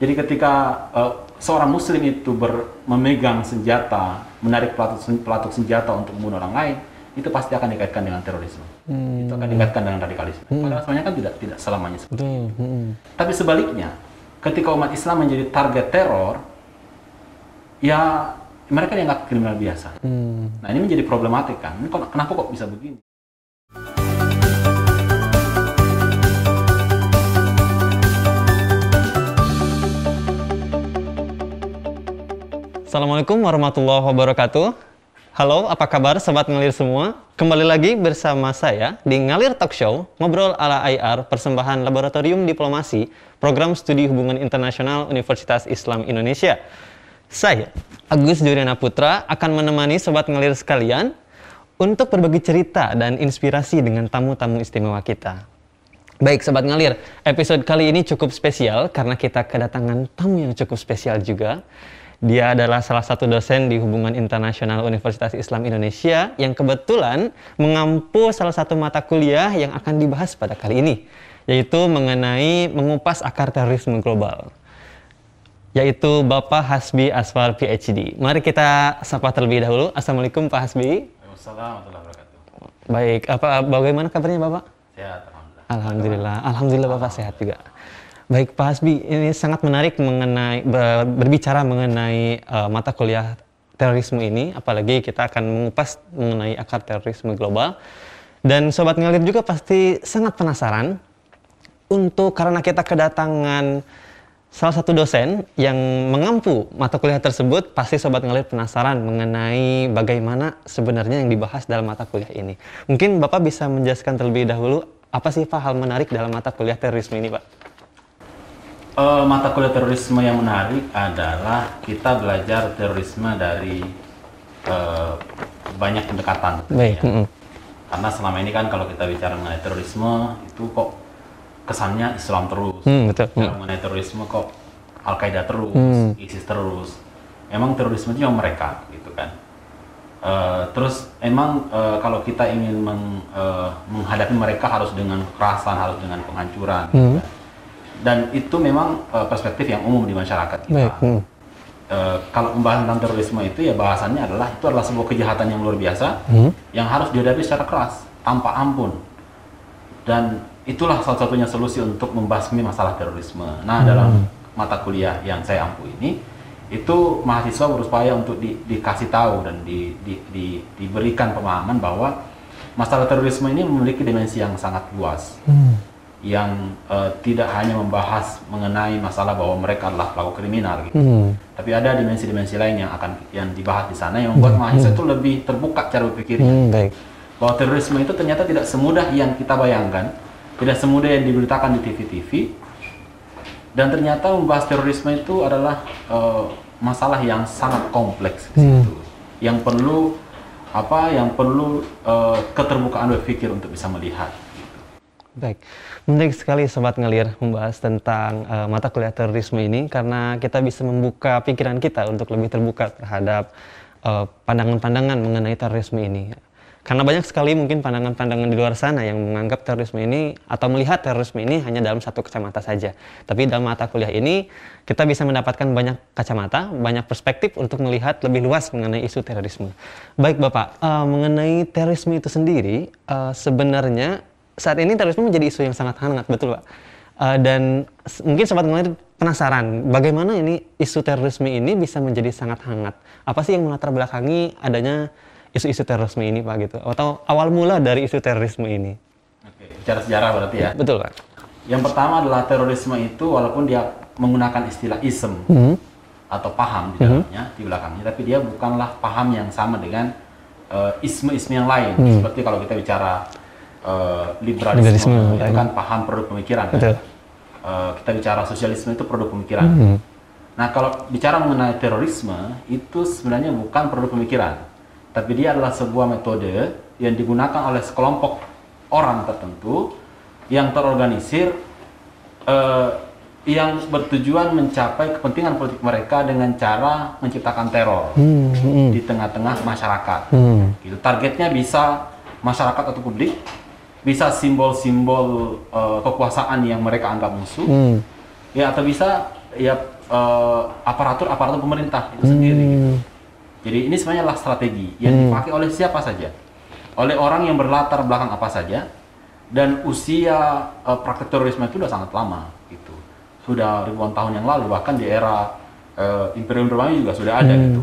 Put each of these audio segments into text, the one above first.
Jadi ketika uh, seorang muslim itu ber, memegang senjata, menarik pelatuk, pelatuk senjata untuk membunuh orang lain, itu pasti akan dikaitkan dengan terorisme. Hmm. Itu akan dikaitkan dengan radikalisme. Hmm. Padahal sebenarnya kan tidak tidak selamanya seperti itu. Hmm. Tapi sebaliknya, ketika umat Islam menjadi target teror, ya mereka dianggap kriminal biasa. Hmm. Nah ini menjadi problematik kan. Ini kenapa kok bisa begini? Assalamualaikum warahmatullahi wabarakatuh. Halo, apa kabar sobat ngalir semua? Kembali lagi bersama saya di Ngalir Talk Show, ngobrol ala IR, persembahan Laboratorium Diplomasi, Program Studi Hubungan Internasional Universitas Islam Indonesia. Saya, Agus Juliana Putra, akan menemani sobat ngalir sekalian untuk berbagi cerita dan inspirasi dengan tamu-tamu istimewa kita. Baik, Sobat Ngalir, episode kali ini cukup spesial karena kita kedatangan tamu yang cukup spesial juga. Dia adalah salah satu dosen di Hubungan Internasional Universitas Islam Indonesia yang kebetulan mengampu salah satu mata kuliah yang akan dibahas pada kali ini, yaitu mengenai mengupas akar terorisme global yaitu Bapak Hasbi Asfar PhD. Mari kita sapa terlebih dahulu. Assalamualaikum Pak Hasbi. Waalaikumsalam Baik, apa bagaimana kabarnya Bapak? Sehat, alhamdulillah. Alhamdulillah, alhamdulillah Bapak sehat juga. Baik Pak Hasbi, ini sangat menarik mengenai berbicara mengenai uh, mata kuliah terorisme ini, apalagi kita akan mengupas mengenai akar terorisme global. Dan sobat ngalir juga pasti sangat penasaran untuk karena kita kedatangan salah satu dosen yang mengampu mata kuliah tersebut, pasti sobat ngalir penasaran mengenai bagaimana sebenarnya yang dibahas dalam mata kuliah ini. Mungkin Bapak bisa menjelaskan terlebih dahulu apa sih Pak hal menarik dalam mata kuliah terorisme ini, Pak? Uh, mata kuliah terorisme yang menarik adalah kita belajar terorisme dari uh, banyak pendekatan. Baik. Ya. Mm -hmm. Karena selama ini kan kalau kita bicara mengenai terorisme itu kok kesannya Islam terus. Mm, betul. Kalau mengenai terorisme kok Al Qaeda terus, mm. ISIS terus. Emang terorisme itu yang mereka gitu kan. Uh, terus emang uh, kalau kita ingin meng, uh, menghadapi mereka harus dengan kekerasan, harus dengan penghancuran. Mm. Gitu kan dan itu memang uh, perspektif yang umum di masyarakat kita. Baik. Hmm. Uh, kalau membahas tentang terorisme itu ya bahasannya adalah itu adalah sebuah kejahatan yang luar biasa hmm. yang harus dihadapi secara keras tanpa ampun dan itulah salah satunya solusi untuk membasmi masalah terorisme. Nah hmm. dalam mata kuliah yang saya ampu ini itu mahasiswa berupaya untuk di, dikasih tahu dan di, di, di, diberikan pemahaman bahwa masalah terorisme ini memiliki dimensi yang sangat luas. Hmm yang uh, tidak hanya membahas mengenai masalah bahwa mereka adalah pelaku kriminal gitu. Hmm. Tapi ada dimensi-dimensi lain yang akan yang dibahas di sana yang membuat hmm. mahasiswa itu lebih terbuka cara berpikirnya. Hmm, baik. Bahwa terorisme itu ternyata tidak semudah yang kita bayangkan, tidak semudah yang diberitakan di TV-TV. Dan ternyata membahas terorisme itu adalah uh, masalah yang sangat kompleks hmm. Yang perlu apa yang perlu uh, keterbukaan berpikir untuk bisa melihat. Baik, menarik sekali Sobat Ngelir membahas tentang uh, mata kuliah terorisme ini karena kita bisa membuka pikiran kita untuk lebih terbuka terhadap eh, pandangan-pandangan uh, mengenai terorisme ini. Karena banyak sekali mungkin pandangan-pandangan di luar sana yang menganggap terorisme ini atau melihat terorisme ini hanya dalam satu kacamata saja. Tapi dalam mata kuliah ini kita bisa mendapatkan banyak kacamata, banyak perspektif untuk melihat lebih luas mengenai isu terorisme. Baik Bapak, uh, mengenai terorisme itu sendiri uh, sebenarnya saat ini terorisme menjadi isu yang sangat hangat, betul Pak. Uh, dan mungkin sobat ngeliat penasaran, bagaimana ini isu terorisme ini bisa menjadi sangat hangat? Apa sih yang melatar belakangi adanya isu-isu terorisme ini Pak gitu? Atau awal mula dari isu terorisme ini? Oke, secara sejarah berarti ya? Betul Pak. Yang pertama adalah terorisme itu walaupun dia menggunakan istilah ism hmm. atau paham di hmm. dalamnya, hmm. di belakangnya, tapi dia bukanlah paham yang sama dengan uh, isme-isme yang lain. Hmm. Seperti kalau kita bicara uh, liberalisme, liberalisme itu kan paham produk pemikiran kan? Uh, kita bicara sosialisme itu produk pemikiran. Hmm. Nah kalau bicara mengenai terorisme itu sebenarnya bukan produk pemikiran, tapi dia adalah sebuah metode yang digunakan oleh sekelompok orang tertentu yang terorganisir uh, yang bertujuan mencapai kepentingan politik mereka dengan cara menciptakan teror hmm, hmm. di tengah-tengah masyarakat. Hmm. Gitu. Targetnya bisa masyarakat atau publik bisa simbol-simbol uh, kekuasaan yang mereka anggap musuh, hmm. ya atau bisa ya eh, aparatur-aparatur pemerintah itu sendiri. gitu. Jadi ini sebenarnya adalah strategi yang dipakai oleh siapa saja, oleh orang yang berlatar belakang apa saja, dan usia eh, praktek terorisme itu sudah sangat lama, gitu. Sudah ribuan tahun yang lalu, bahkan di era eh, Imperium Romawi juga sudah ada gitu.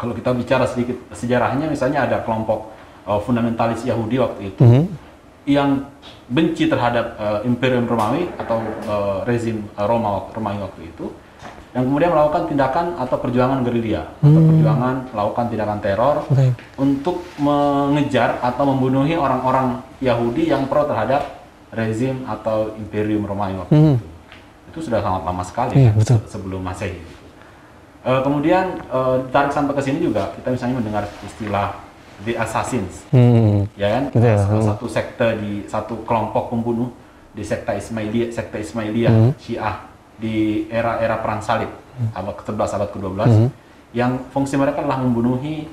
Kalau kita bicara sedikit sejarahnya, misalnya ada kelompok eh, fundamentalis Yahudi waktu itu yang benci terhadap eh, Imperium Romawi atau eh, rezim eh, Roma Romawi waktu itu, yang kemudian melakukan tindakan atau perjuangan gerilya atau perjuangan melakukan tindakan teror Baik. untuk mengejar atau membunuhi orang-orang Yahudi yang pro terhadap rezim atau Imperium Romawi waktu Hmm. itu. Itu sudah sangat lama sekali Iya, kan, betul. se- sebelum Masehi. Eh, kemudian eh, ditarik sampai ke sini juga kita misalnya mendengar istilah the assassins, Hmm. ya kan? Betul. Salah satu sekte di satu kelompok pembunuh di sekte Ismailiyah, sekte Ismailiyah Hmm. Syiah di era-era perang salib abad ke-11 abad ke-12 yang fungsi mereka adalah membunuhi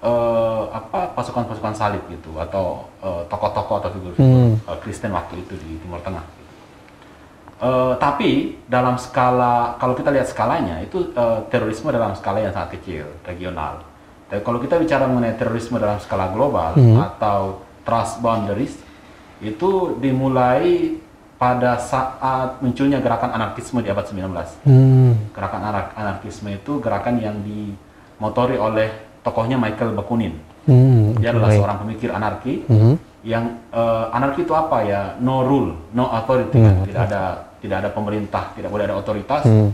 eh, apa pasukan-pasukan salib gitu atau eh, tokoh-tokoh atau figur-figur eh, Kristen waktu itu di Timur Tengah. gitu. Eh, tapi dalam skala kalau kita lihat skalanya itu eh, terorisme dalam skala yang sangat kecil regional. Tapi kalau kita bicara mengenai terorisme dalam skala global atau trust boundaries itu dimulai pada saat munculnya gerakan anarkisme di abad 19. Hmm. Gerakan anar- anarkisme itu gerakan yang dimotori oleh tokohnya Michael Bakunin. Hmm. Dia adalah Baik. seorang pemikir anarki Hmm. yang eh, anarki itu apa ya? No rule, no authority. Hmm. Tidak ada tidak ada pemerintah, tidak boleh ada otoritas. Hmm.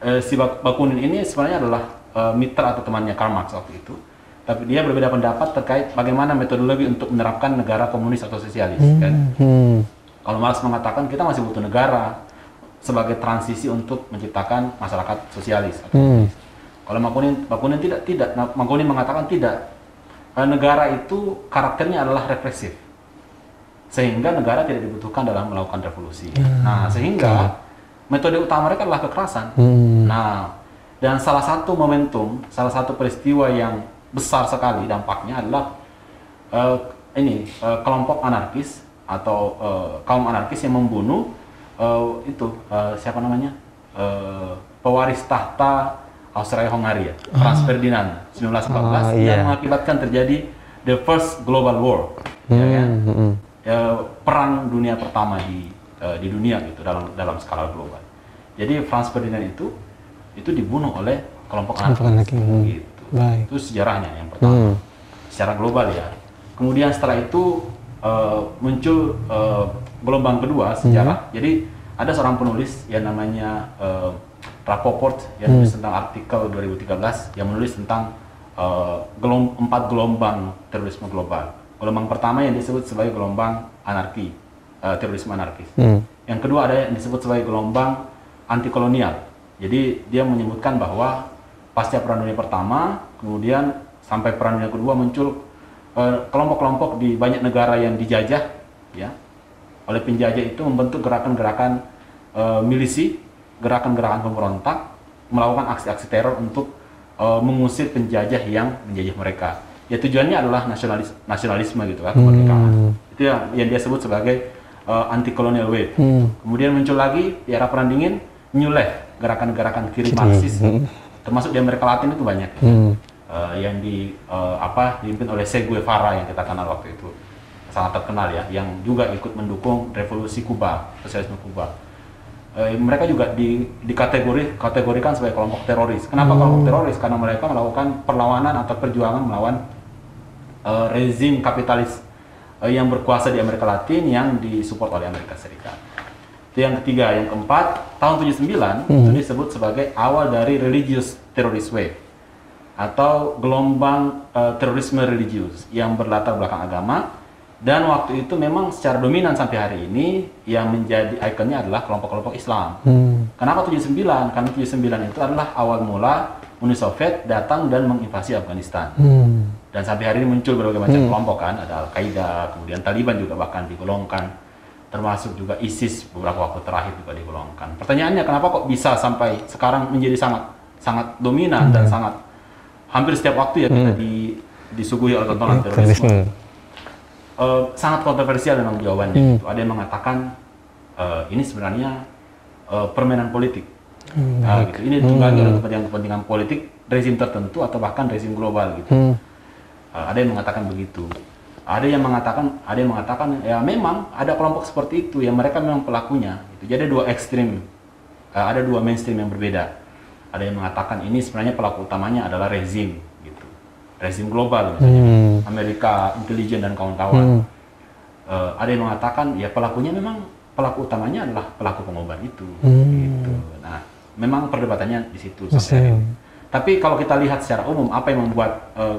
Eh, si Bak- Bakunin ini sebenarnya adalah eh, mitra atau temannya Karl Marx waktu itu. Tapi dia berbeda pendapat terkait bagaimana metodologi untuk menerapkan negara komunis atau sosialis. Kan? Hmm. Kalau Marx mengatakan kita masih butuh negara sebagai transisi untuk menciptakan masyarakat sosialis. atau Hmm. Kalau Bakunin, Bakunin tidak tidak. Bakunin mengatakan tidak. Eh, negara itu karakternya adalah represif, sehingga negara tidak dibutuhkan dalam melakukan revolusi. Nah, sehingga metode utama mereka adalah kekerasan. Hmm. Nah, dan salah satu momentum, salah satu peristiwa yang besar sekali dampaknya adalah eh, ini eh, kelompok anarkis atau eh, kaum anarkis yang membunuh eh, itu eh, siapa namanya Eh, pewaris tahta Austria Hongaria, Franz Ferdinand 1914 Ah, yang iya. mengakibatkan terjadi the first global war, ya kan? Hmm. Hmm. eh, perang dunia pertama di eh, di dunia gitu dalam dalam skala global. Jadi Franz Ferdinand itu itu dibunuh oleh kelompok hmm. gitu. Baik. Itu sejarahnya yang pertama Hmm. secara global ya. Kemudian setelah itu eh, muncul eh, gelombang kedua sejarah. Jadi ada seorang penulis yang namanya eh, Rapoport yang menulis tentang artikel 2013 yang menulis tentang eh, gelom- empat gelombang terorisme global. Gelombang pertama yang disebut sebagai gelombang anarki, eh, terorisme anarkis. Hmm. Yang kedua ada yang disebut sebagai gelombang anti kolonial. Jadi dia menyebutkan bahwa pasca Perang Dunia Pertama, kemudian sampai Perang Dunia Kedua muncul eh, kelompok-kelompok di banyak negara yang dijajah, ya, oleh penjajah itu membentuk gerakan-gerakan eh, milisi, gerakan-gerakan pemberontak, melakukan aksi-aksi teror untuk eh, mengusir penjajah yang menjajah mereka. Ya tujuannya adalah nasionalis nasionalisme gitu kan, kemerdekaan. Itu yang, yang dia sebut sebagai anti colonial wave. Hmm. Kemudian muncul lagi di era perang dingin New Left, gerakan-gerakan kiri Marxis, termasuk di Amerika Latin itu banyak Hmm. Eh, yang di eh, apa dipimpin oleh Che Guevara yang kita kenal waktu itu sangat terkenal ya, yang juga ikut mendukung revolusi Kuba, sosialisme Kuba. Eh, mereka juga di, dikategori kategorikan sebagai kelompok teroris. Kenapa kelompok teroris? Karena mereka melakukan perlawanan atau perjuangan melawan eh, rezim kapitalis yang berkuasa di Amerika Latin yang disupport oleh Amerika Serikat. Itu yang ketiga, yang keempat, tahun 79 itu disebut sebagai awal dari religious terrorist wave atau gelombang eh, terorisme religius yang berlatar belakang agama dan waktu itu memang secara dominan sampai hari ini yang menjadi ikonnya adalah kelompok-kelompok Islam. Hmm. Kenapa 79? Karena 79 itu adalah awal mula Uni Soviet datang dan menginvasi Afghanistan. Hmm. Dan sampai hari ini muncul berbagai macam kelompok kan, ada Al-Qaeda, kemudian Taliban juga bahkan digolongkan, termasuk juga ISIS beberapa waktu terakhir juga digolongkan. Pertanyaannya kenapa kok bisa sampai sekarang menjadi sangat sangat dominan dan sangat hampir setiap waktu ya kita di, disuguhi oleh tontonan terorisme. Terorisme. Eh, sangat kontroversial memang jawabannya. Hmm. gitu. Ada yang mengatakan eh, ini sebenarnya eh, permainan politik. Nah, gitu. Ini dibagi oleh kepentingan-kepentingan politik rezim tertentu atau bahkan rezim global gitu. Hmm. Uh, ada yang mengatakan begitu. Ada yang mengatakan, ada yang mengatakan ya memang ada kelompok seperti itu yang mereka memang pelakunya. Gitu. Jadi ada dua ekstrim, uh, ada dua mainstream yang berbeda. Ada yang mengatakan ini sebenarnya pelaku utamanya adalah rezim, gitu. Rezim global, misalnya Hmm. Amerika, intelijen dan kawan-kawan. Hmm. Uh, ada yang mengatakan ya pelakunya memang pelaku utamanya adalah pelaku pengobat itu. Hmm. Gitu. Nah, memang perdebatannya di situ sampai. Tapi kalau kita lihat secara umum apa yang membuat eh,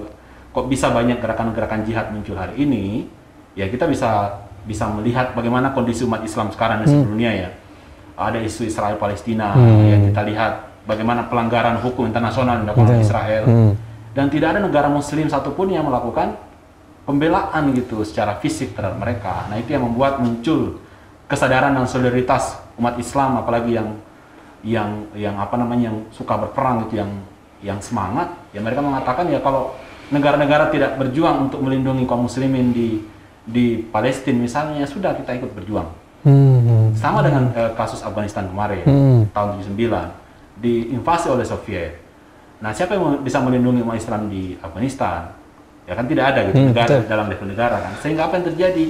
kok bisa banyak gerakan-gerakan jihad muncul hari ini, ya kita bisa bisa melihat bagaimana kondisi umat Islam sekarang di seluruh dunia ya. Ada isu Israel Palestina Hmm. yang kita lihat bagaimana pelanggaran hukum internasional yang dilakukan oleh. Israel. Hmm. Dan tidak ada negara muslim satupun yang melakukan pembelaan gitu secara fisik terhadap mereka. Nah, itu yang membuat muncul kesadaran dan solidaritas umat Islam apalagi yang yang yang apa namanya yang suka berperang itu yang yang semangat ya mereka mengatakan ya kalau negara-negara tidak berjuang untuk melindungi kaum muslimin di di Palestina misalnya ya sudah kita ikut berjuang Hmm. sama dengan eh, kasus Afghanistan kemarin Hmm. tahun 79 diinvasi oleh Soviet. Nah, siapa yang bisa melindungi umat Islam di Afghanistan? Ya kan tidak ada gitu Hmm, negara betul. dalam level negara kan. Sehingga apa yang terjadi?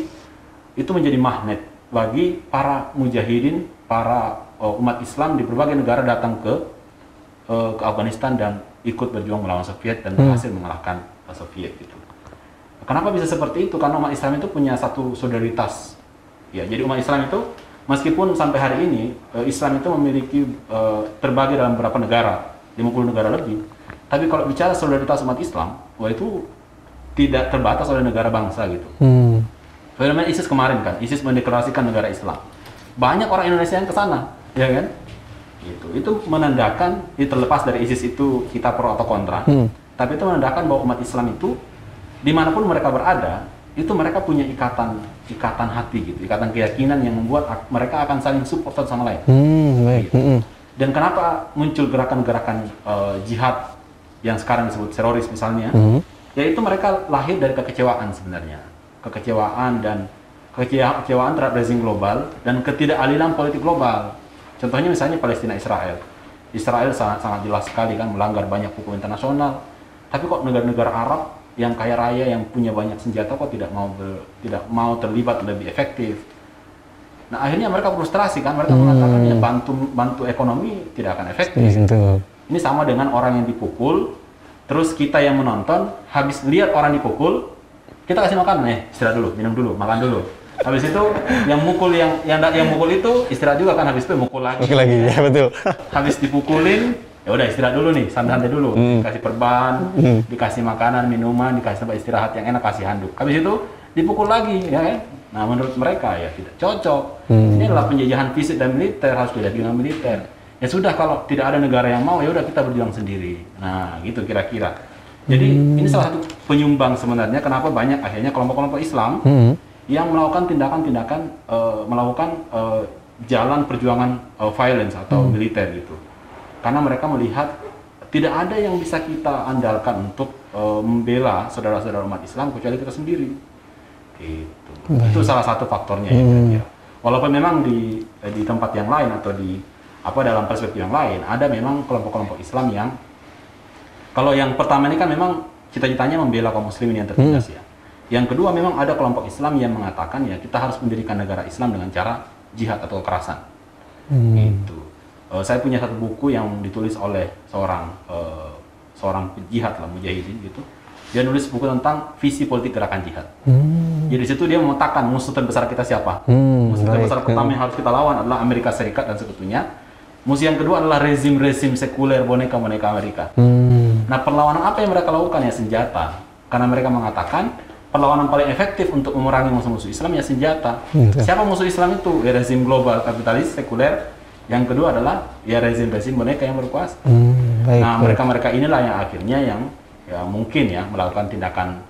Itu menjadi magnet bagi para mujahidin, para eh, umat Islam di berbagai negara datang ke eh, ke Afghanistan dan ikut berjuang melawan Soviet dan Hmm. berhasil mengalahkan eh, Soviet itu. Kenapa bisa seperti itu? Karena umat Islam itu punya satu solidaritas. Ya, jadi umat Islam itu meskipun sampai hari ini eh, Islam itu memiliki eh, terbagi dalam beberapa negara, 50 negara lebih. Tapi kalau bicara solidaritas umat Islam, wah itu tidak terbatas oleh negara bangsa gitu. Hmm. Fenomena ISIS kemarin kan, ISIS mendeklarasikan negara Islam. Banyak orang Indonesia yang ke sana, ya kan? Gitu. Itu menandakan, itu terlepas dari ISIS itu kita pro atau kontra, Hmm. tapi itu menandakan bahwa umat Islam itu di mana pun mereka berada, itu mereka punya ikatan ikatan hati gitu, ikatan keyakinan yang membuat ak- mereka akan saling support satu sama lain. Hmm. Baik. Gitu. Hmm. Dan kenapa muncul gerakan-gerakan eh, jihad yang sekarang disebut teroris misalnya? Hmm. yaitu mereka lahir dari kekecewaan sebenarnya kekecewaan dan kecewa- kekecewaan terhadap rezim global dan ketidakadilan politik global contohnya misalnya Palestina Israel. Israel sangat sangat jelas sekali kan melanggar banyak hukum internasional. Tapi kok negara-negara Arab yang kaya raya yang punya banyak senjata kok tidak mau ber- tidak mau terlibat lebih efektif? Nah akhirnya mereka frustrasi kan mereka mengatakan ya bantu bantu ekonomi tidak akan efektif. Itu. ini sama dengan orang yang dipukul, terus kita yang menonton, habis lihat orang dipukul, kita kasih makan, nih istirahat dulu, minum dulu, makan dulu. Habis itu yang mukul yang yang yang mukul itu istirahat juga kan, habis itu mukul lagi. Oke lagi ya betul. Habis dipukulin, ya udah istirahat dulu nih, santai-santai dulu, Hmm. dikasih perban, dikasih makanan, minuman, dikasih tempat istirahat yang enak, kasih handuk. Habis itu dipukul lagi, ya kan? Nah menurut mereka ya tidak cocok. Hmm. Ini adalah penjajahan fisik dan militer harus dihadapi dengan militer. Ya sudah kalau tidak ada negara yang mau ya udah kita berjuang sendiri. Nah gitu kira-kira. Jadi Hmm. ini salah satu penyumbang sebenarnya kenapa banyak akhirnya kelompok-kelompok Islam Hmm. Yang melakukan tindakan-tindakan eh, melakukan eh, jalan perjuangan eh, violence atau Hmm. militer gitu. Karena mereka melihat tidak ada yang bisa kita andalkan untuk eh, membela saudara-saudara umat Islam kecuali kita sendiri. Gitu. Itu salah satu faktornya ya. Hmm. kira-kira. Walaupun memang di di tempat yang lain atau di apa dalam perspektif yang lain ada memang kelompok-kelompok Islam yang kalau yang pertama ini kan memang cita-citanya membela kaum muslimin yang tertindas ya. Yang kedua memang ada kelompok Islam yang mengatakan ya kita harus mendirikan negara Islam dengan cara jihad atau kekerasan. Hmm. Gitu. Eh, saya punya satu buku yang ditulis oleh seorang eh, seorang jihad lah mujahidin gitu. Dia nulis buku tentang visi politik gerakan jihad. Hmm. Jadi di situ dia memetakan musuh terbesar kita siapa. Hmm, musuh baik. terbesar pertama yang harus kita lawan adalah Amerika Serikat dan sekutunya. Musuh yang kedua adalah rezim-rezim sekuler boneka-boneka Amerika. Hmm. Nah, perlawanan apa yang mereka lakukan ya senjata. Karena mereka mengatakan perlawanan paling efektif untuk memerangi musuh-musuh Islam ya senjata. Hmm. Siapa musuh Islam itu? Ya rezim global kapitalis sekuler. Yang kedua adalah ya rezim-rezim boneka yang berkuasa. Hmm. Baik. Nah, mereka-mereka inilah yang akhirnya yang ya mungkin ya melakukan tindakan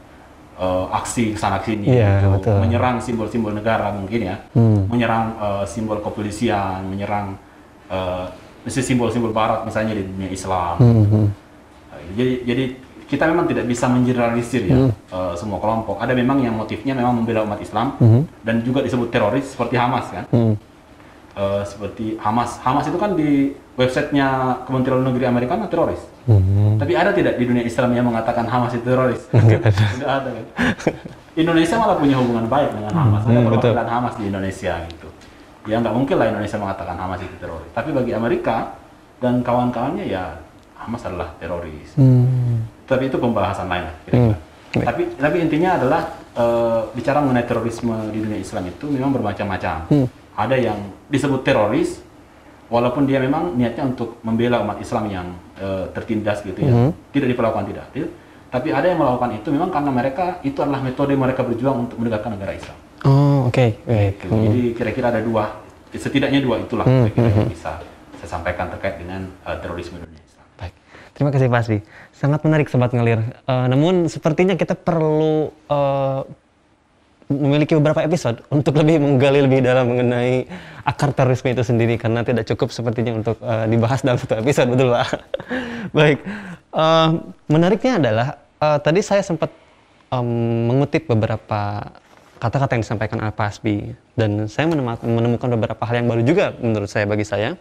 eh, aksi ke sana sini Iya, gitu. betul. menyerang simbol-simbol negara mungkin ya, Hmm. menyerang eh, simbol kepolisian, menyerang eh, simbol-simbol barat misalnya di dunia Islam. Hmm. hmm. Eh, Jadi jadi kita memang tidak bisa mengeneralisir ya eh, semua kelompok. Ada memang yang motifnya memang membela umat Islam Hmm. dan juga disebut teroris seperti Hamas kan. Hmm. eh, seperti Hamas. Hamas itu kan di websitenya Kementerian Luar Negeri Amerika kan teroris. Tapi ada tidak di dunia Islam yang mengatakan Hamas itu teroris? Tidak ada kan. Indonesia malah punya hubungan baik dengan Hamas. Ada Hmm, betul. perwakilan Hamas di Indonesia gitu. Ya nggak mungkin lah Indonesia mengatakan Hamas itu teroris. Tapi bagi Amerika dan kawan-kawannya ya Hamas adalah teroris. Hmm. Tapi itu pembahasan lain kira-kira. Hmm. Baik. Tapi tapi intinya adalah eh, bicara mengenai terorisme di dunia Islam itu memang bermacam-macam. Hmm. Ada yang disebut teroris, walaupun dia memang niatnya untuk membela umat Islam yang eh, tertindas gitu ya, Hmm. tidak diperlakukan tidak adil. Tapi ada yang melakukan itu memang karena mereka itu adalah metode mereka berjuang untuk menegakkan negara Islam. Oh, oke. Baik. Gitu. Jadi kira-kira ada dua, setidaknya dua itulah Hmm, kira-kira yang bisa saya sampaikan terkait dengan eh, terorisme di dunia Islam. Baik. Terima kasih Pak Asbi. Sangat menarik Sobat Ngelir. Eh, namun sepertinya kita perlu eh, memiliki beberapa episode untuk lebih menggali lebih dalam mengenai akar terorisme itu sendiri karena tidak cukup sepertinya untuk eh, dibahas dalam satu episode betul Pak. Baik. Eh, menariknya adalah eh, tadi saya sempat em, mengutip beberapa kata-kata yang disampaikan Pak Asbi dan saya menemukan, beberapa hal yang baru juga menurut saya bagi saya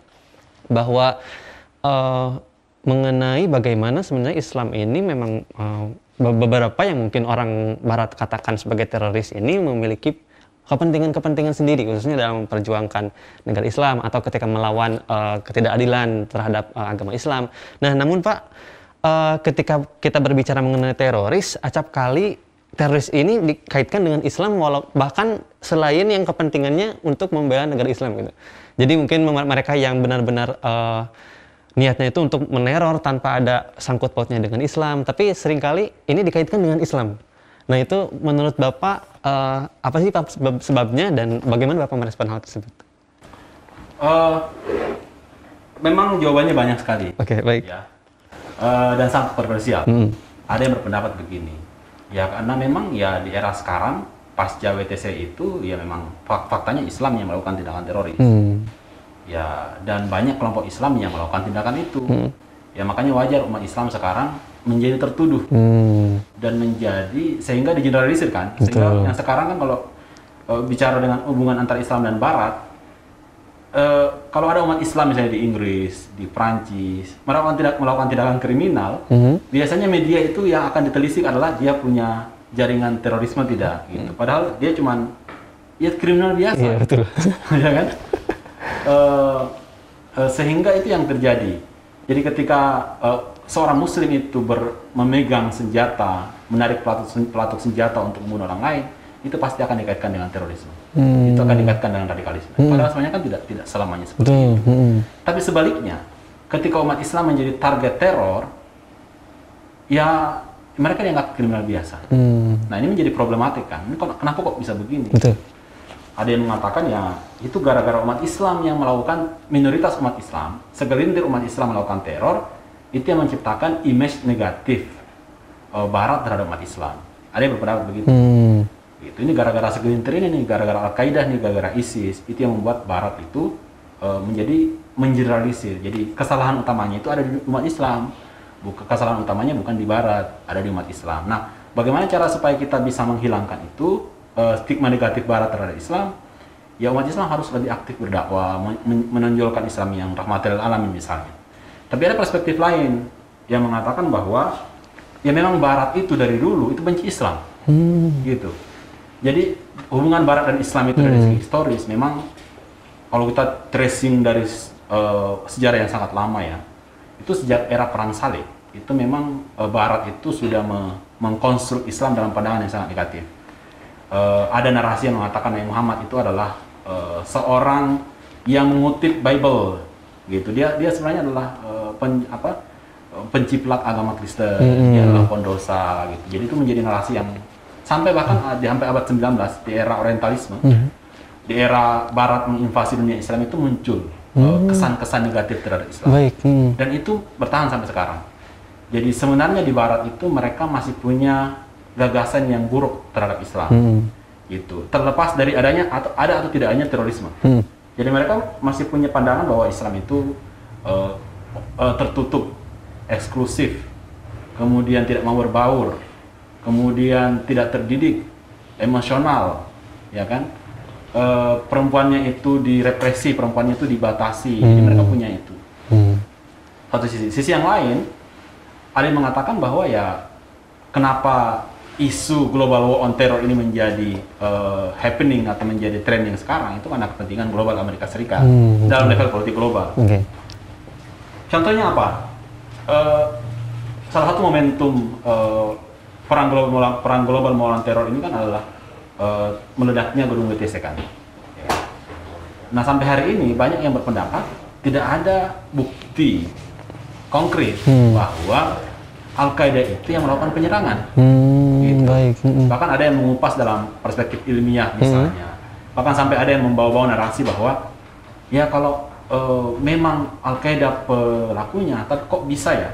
bahwa eh, mengenai bagaimana sebenarnya Islam ini memang be- beberapa yang mungkin orang Barat katakan sebagai teroris ini memiliki kepentingan-kepentingan sendiri khususnya dalam memperjuangkan negara Islam atau ketika melawan eh, ketidakadilan terhadap eh, agama Islam. Nah, namun Pak eh, ketika kita berbicara mengenai teroris, acap kali teroris ini dikaitkan dengan Islam walau bahkan selain yang kepentingannya untuk membela negara Islam gitu. Jadi mungkin mereka yang benar-benar eh, niatnya itu untuk meneror tanpa ada sangkut pautnya dengan Islam, tapi sering kali ini dikaitkan dengan Islam. Nah itu menurut Bapak eh, apa sih Pak sebab- sebabnya dan bagaimana Bapak merespon hal tersebut? Eh, memang jawabannya banyak sekali. Oke baik. ya Eh, dan sangat kontroversial. Hmm. Ada yang berpendapat begini, ya karena memang ya di era sekarang pasca WTC itu ya memang fak- faktanya Islam yang melakukan tindakan teroris, Hmm. Ya dan banyak kelompok Islam yang melakukan tindakan itu, Hmm. ya makanya wajar umat Islam sekarang menjadi tertuduh Hmm. dan menjadi sehingga digeneralisir kan, Betul. sehingga yang sekarang kan kalau eh, bicara dengan hubungan antara Islam dan Barat eh, kalau ada umat Islam misalnya di Inggris, di Prancis melakukan tidak melakukan tindakan kriminal, Hmm. biasanya media itu yang akan ditelisik adalah dia punya jaringan terorisme tidak gitu. Padahal dia cuman ya kriminal biasa, Iya betul. ya kan? Eh, eh, sehingga itu yang terjadi. Jadi ketika eh, seorang Muslim itu ber, memegang senjata, menarik pelatuk, pelatuk senjata untuk membunuh orang lain, itu pasti akan dikaitkan dengan terorisme. Hmm. Itu akan dikaitkan dengan radikalisme. Padahal sebenarnya kan tidak tidak selamanya seperti Betul. Hmm. tapi sebaliknya, ketika umat Islam menjadi target teror, ya mereka dianggap kriminal biasa. Hmm. Nah ini menjadi problematik kan. Ini kenapa kok bisa begini? Betul. Ada yang mengatakan ya itu gara-gara umat Islam yang melakukan minoritas umat Islam, segelintir umat Islam melakukan teror, itu yang menciptakan image negatif eh, Barat terhadap umat Islam. Ada yang berpendapat begitu. Hmm. Gitu. Ini gara-gara segelintir ini nih, gara-gara Al-Qaeda nih, gara-gara ISIS, itu yang membuat Barat itu eh, menjadi mengeneralisir. Jadi kesalahan utamanya itu ada di umat Islam. Bukan kesalahan utamanya bukan di Barat, ada di umat Islam. Nah, bagaimana cara supaya kita bisa menghilangkan itu eh, stigma negatif Barat terhadap Islam? Ya umat Islam harus lebih aktif berdakwah, men- men- menonjolkan Islam yang rahmatil alamin misalnya. Tapi ada perspektif lain yang mengatakan bahwa ya memang Barat itu dari dulu itu benci Islam Hmm. gitu. Jadi hubungan Barat dan Islam itu dari segi historis memang kalau kita tracing dari eh, sejarah yang sangat lama ya, itu sejak era perang salib itu memang eh, Barat itu sudah me- mengkonstruk Islam dalam pandangan yang sangat negatif. Eh, ada narasi yang mengatakan Nabi Muhammad itu adalah eh, seorang yang mengutip Bible gitu. Dia dia sebenarnya adalah eh, pen- apa penciplat agama Kristen, dia adalah pendosa gitu. Jadi itu menjadi narasi yang sampai bahkan eh, di sampai abad 19 di era Orientalisme, di era Barat menginvasi dunia Islam itu muncul eh, kesan-kesan negatif terhadap Islam Baik. Hmm. dan itu bertahan sampai sekarang. Jadi sebenarnya di Barat itu mereka masih punya gagasan yang buruk terhadap Islam, Hmm. gitu. Terlepas dari adanya atau ada atau tidak adanya terorisme. Hmm. Jadi mereka masih punya pandangan bahwa Islam itu eh, eh, tertutup, eksklusif, kemudian tidak mau berbaur, kemudian tidak terdidik, emosional, ya kan? eh, perempuannya itu direpresi, perempuannya itu dibatasi. Jadi mereka punya itu. Hmm. Satu sisi. Sisi yang lain, ada yang mengatakan bahwa ya kenapa isu global war on terror ini menjadi eh, happening atau menjadi tren yang sekarang itu karena kepentingan global Amerika Serikat Hmm, dalam level politik global. Oke. Contohnya apa? Eh, salah satu momentum eh, perang global perang global melawan teror ini kan adalah eh, meledaknya gedung WTC kan. Nah sampai hari ini banyak yang berpendapat tidak ada bukti konkret Hmm. bahwa Al Qaeda itu yang melakukan penyerangan. Hmm, Gitu. baik. Hmm. Bahkan ada yang mengupas dalam perspektif ilmiah misalnya. Bahkan sampai ada yang membawa-bawa narasi bahwa ya kalau eh, memang Al-Qaeda pelakunya, tapi kok bisa ya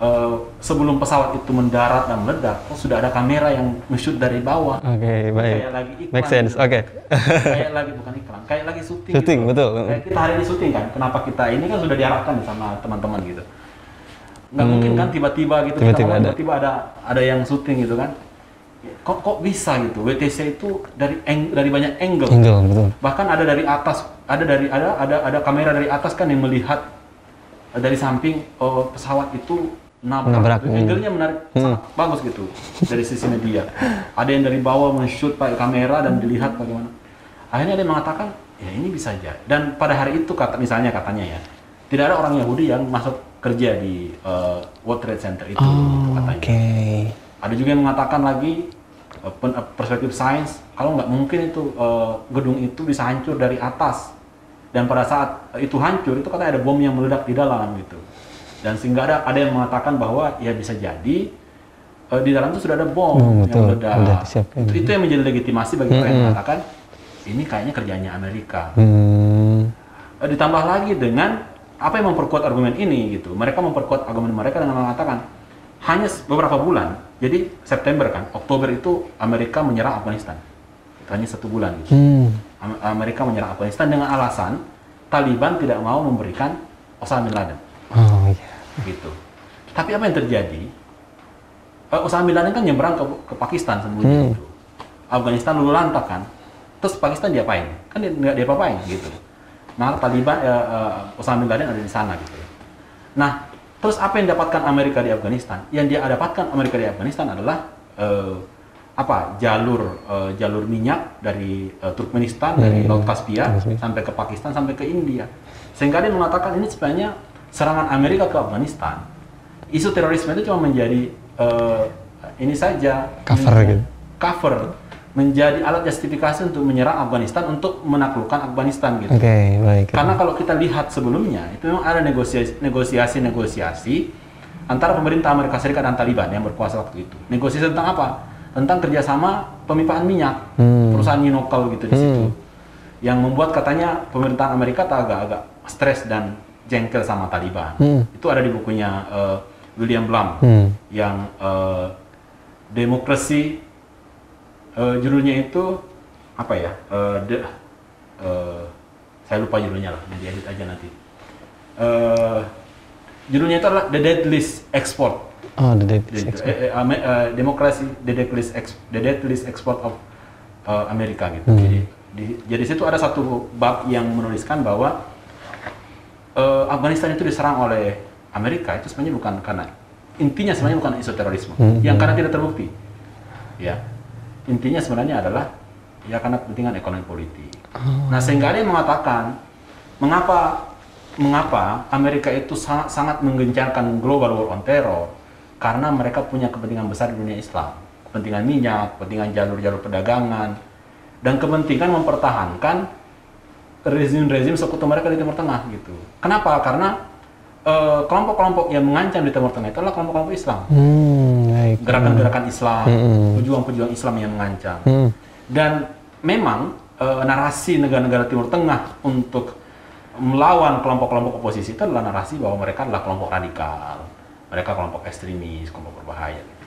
eh, sebelum pesawat itu mendarat dan meledak, kok sudah ada kamera yang nge-shoot dari bawah. Oke, baik. Kayak lagi iklan Make sense. gitu. Oke. kayak lagi bukan iklan, kayak lagi syuting. Syuting, gitu. betul. Kayak kita hari ini syuting kan, kenapa kita ini kan sudah diarahkan sama teman-teman gitu. Nggak mungkin kan tiba-tiba gitu Hmm. Tiba-tiba ada. tiba-tiba ada ada yang syuting gitu kan. Kok kok bisa gitu? WTC itu dari eng- dari banyak angle. Angle, betul. Bahkan ada dari atas, ada dari ada ada ada kamera dari atas kan yang melihat dari samping oh, pesawat itu nabrak. Nabrak, Gitu. hmm. Angle-nya menarik, sangat bagus gitu dari sisi media. Ada yang dari bawah men-shoot pakai kamera dan dilihat bagaimana. Akhirnya ada yang mengatakan, ya ini bisa aja. Dan pada hari itu kata misalnya katanya ya, tidak ada orang Yahudi yang masuk kerja di eh, World Trade Center itu Oh, katanya. oke. Ada juga yang mengatakan lagi pen- eh, perspektif sains kalau nggak mungkin itu eh, gedung itu bisa hancur dari atas dan pada saat itu hancur itu katanya ada bom yang meledak di dalam gitu dan sehingga ada ada yang mengatakan bahwa ya bisa jadi eh, di dalam itu sudah ada bom Oh, yang betul. meledak itu, itu yang menjadi legitimasi bagi orang yang mengatakan ini kayaknya kerjanya Amerika Hmm. Eh, ditambah lagi dengan apa yang memperkuat argumen ini gitu. Mereka memperkuat argumen mereka dengan mengatakan hanya beberapa bulan. Jadi September kan, Oktober itu Amerika menyerang Afghanistan. Itu hanya satu bulan. Gitu. Hmm. Am- Amerika menyerang Afghanistan dengan alasan Taliban tidak mau memberikan Osama bin Laden Oh, iya. gitu. Tapi apa yang terjadi? Eh, Osama bin Laden kan nyebrang ke, ke Pakistan sembunyi Hmm. gitu. Afghanistan lulu lantak kan. Terus Pakistan diapain? Kan dia nggak diapa-apain gitu. Nah Taliban, eh, eh, Osama bin Laden ada di sana gitu. Nah, terus apa yang didapatkan Amerika di Afghanistan? Yang dia dapatkan Amerika di Afghanistan adalah eh, apa? Jalur eh, jalur minyak dari eh, Turkmenistan dari Hmm. Laut Kaspia Kaspia. sampai ke Pakistan sampai ke India. Sehingga dia mengatakan ini sebenarnya serangan Amerika ke Afghanistan. Isu terorisme itu cuma menjadi eh, ini saja Cover menjadi- gitu. Cover menjadi alat justifikasi untuk menyerang Afghanistan untuk menaklukkan Afghanistan gitu. Oke, baik. Karena kalau kita lihat sebelumnya itu memang ada negosiasi negosiasi negosiasi antara pemerintah Amerika Serikat dan Taliban yang berkuasa waktu itu. Negosiasi tentang apa? Tentang kerjasama pemipahan minyak Hmm. perusahaan Unocal gitu di Hmm. situ. Yang membuat katanya pemerintahan Amerika tak agak-agak stres dan jengkel sama Taliban. Hmm. Itu ada di bukunya eh, William Blum Hmm. yang eh, demokrasi eh, judulnya itu apa ya? Eh, the- eh, saya lupa judulnya lah, nanti edit aja nanti. Eh, judulnya itu adalah The Deadliest Export. Oh, the Jadi, Ame- eh, demokrasi the deadliest, ex, the deadliest export of eh, Amerika gitu. Hmm. Jadi di, jadi situ ada satu bab yang menuliskan bahwa eh, Afghanistan itu diserang oleh Amerika itu sebenarnya bukan karena intinya sebenarnya bukan isu terorisme, Hmm. yang karena tidak terbukti. Ya, intinya sebenarnya adalah ya karena kepentingan ekonomi politik. Nah sehingga ada yang mengatakan mengapa mengapa Amerika itu sangat sangat menggencarkan global war on terror karena mereka punya kepentingan besar di dunia Islam, kepentingan minyak, kepentingan jalur-jalur perdagangan, dan kepentingan mempertahankan rezim-rezim sekutu mereka di Timur Tengah gitu. Kenapa? Karena eh, kelompok-kelompok yang mengancam di Timur Tengah itu adalah kelompok-kelompok Islam, Hmm, baik. gerakan-gerakan Islam, pejuang-pejuang Islam yang mengancam. Hmm. Dan memang eh, narasi negara-negara Timur Tengah untuk melawan kelompok-kelompok oposisi itu adalah narasi bahwa mereka adalah kelompok radikal, mereka kelompok ekstremis, kelompok berbahaya. gitu.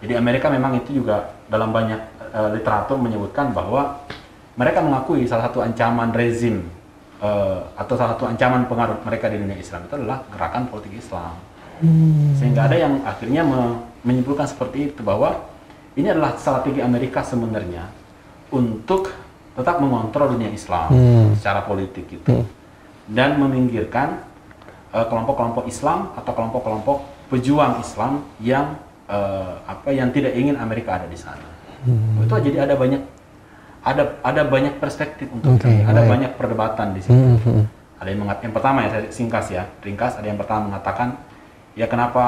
Jadi Amerika memang itu juga dalam banyak eh, literatur menyebutkan bahwa mereka mengakui salah satu ancaman rezim eh, atau salah satu ancaman pengaruh mereka di dunia Islam itu adalah gerakan politik Islam. Sehingga ada yang akhirnya me- menyimpulkan seperti itu bahwa ini adalah strategi Amerika sebenarnya untuk tetap mengontrol dunia Islam Hmm. secara politik gitu dan meminggirkan eh, kelompok-kelompok Islam atau kelompok-kelompok pejuang Islam yang eh, apa yang tidak ingin Amerika ada di sana. Hmm. Itu jadi ada banyak ada ada banyak perspektif untuk Oke, ini, ada baik. banyak perdebatan di situ. Hmm, hmm. Ada yang mengatakan yang pertama ya saya singkas ya, ringkas ada yang pertama mengatakan ya kenapa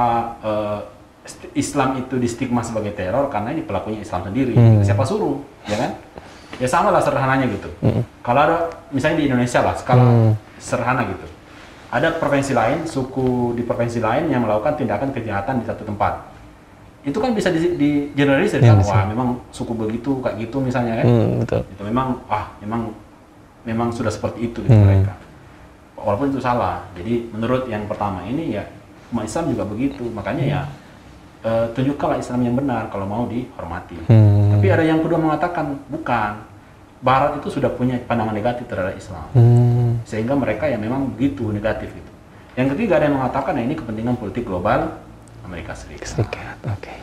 st- Islam itu distigma sebagai teror karena ini pelakunya Islam sendiri. Hmm. Siapa suruh, ya kan? Ya sama lah sederhananya gitu. Kalau ada misalnya di Indonesia lah skala Hmm. sederhana gitu. Ada provinsi lain, suku di provinsi lain yang melakukan tindakan kejahatan di satu tempat. Itu kan bisa di, di generalisir Ya, kan, wah memang suku begitu kayak gitu misalnya kan Hmm, betul. itu memang ah memang memang sudah seperti itu gitu Hmm. mereka walaupun itu salah jadi menurut yang pertama ini ya umat Islam juga begitu makanya ya eh, tunjukkanlah Islam yang benar kalau mau dihormati Hmm. tapi ada yang kedua mengatakan bukan Barat itu sudah punya pandangan negatif terhadap Islam Hmm. sehingga mereka ya memang begitu negatif itu yang ketiga ada yang mengatakan nah ini kepentingan politik global Amerika Serikat Serikat, oke.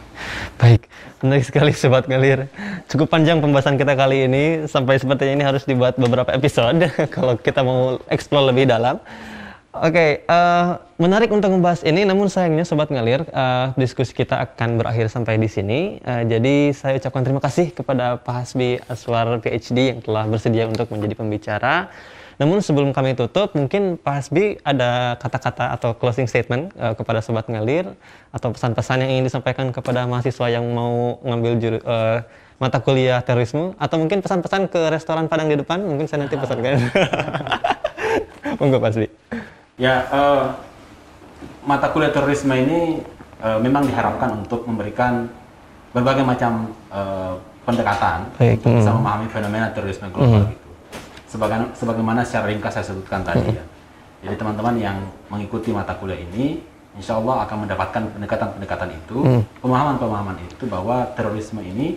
Baik, menarik sekali Sobat Ngalir. Cukup panjang pembahasan kita kali ini, sampai sepertinya ini harus dibuat beberapa episode kalau kita mau explore lebih dalam. Oke, eh, menarik untuk membahas ini, namun sayangnya Sobat Ngalir, eh, diskusi kita akan berakhir sampai di sini. Eh, jadi saya ucapkan terima kasih kepada Pak Hasbi Aswar PhD yang telah bersedia untuk menjadi pembicara. Namun sebelum kami tutup, mungkin Pak Hasbi ada kata-kata atau closing statement eh, kepada Sobat Ngalir atau pesan-pesan yang ingin disampaikan kepada mahasiswa yang mau ngambil juru, eh, mata kuliah terorisme atau mungkin pesan-pesan ke restoran Padang di depan, mungkin saya nanti pesankan. Monggo Pak Hasbi. Ya, eh, mata kuliah terorisme ini eh, memang diharapkan untuk memberikan berbagai macam eh, pendekatan Baik, untuk bisa hmm. memahami fenomena terorisme global gitu. Sebagai, sebagaimana secara ringkas saya sebutkan tadi ya. Jadi teman-teman yang mengikuti mata kuliah ini, insya Allah akan mendapatkan pendekatan-pendekatan itu, pemahaman-pemahaman itu bahwa terorisme ini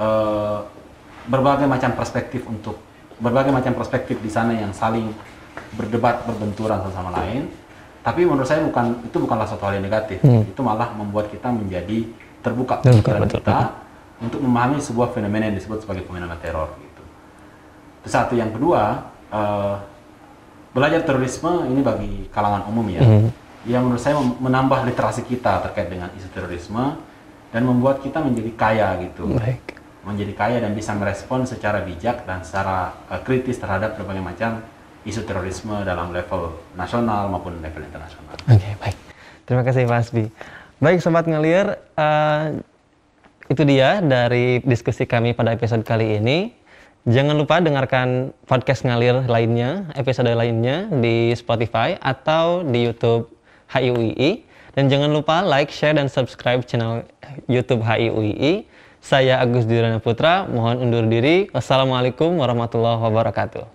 eh, berbagai macam perspektif untuk berbagai macam perspektif di sana yang saling berdebat berbenturan satu sama lain. Tapi menurut saya bukan itu bukanlah suatu hal yang negatif. Itu malah membuat kita menjadi terbuka pikiran betul, kita untuk memahami sebuah fenomena yang disebut sebagai fenomena teror gitu. Itu satu. Yang kedua eh, belajar terorisme ini bagi kalangan umum ya. Yang menurut saya menambah literasi kita terkait dengan isu terorisme dan membuat kita menjadi kaya gitu. Baik. menjadi kaya dan bisa merespon secara bijak dan secara eh, kritis terhadap berbagai macam isu terorisme dalam level nasional maupun level internasional. Oke, baik. Terima kasih Pak Hasbi. Baik Sobat Ngelir, eh, itu dia dari diskusi kami pada episode kali ini. Jangan lupa dengarkan podcast Ngalir lainnya, episode lainnya di Spotify atau di YouTube HIUII. Dan jangan lupa like, share, dan subscribe channel YouTube HIUII. Saya Agus Dirana Putra, mohon undur diri. Wassalamualaikum warahmatullahi wabarakatuh.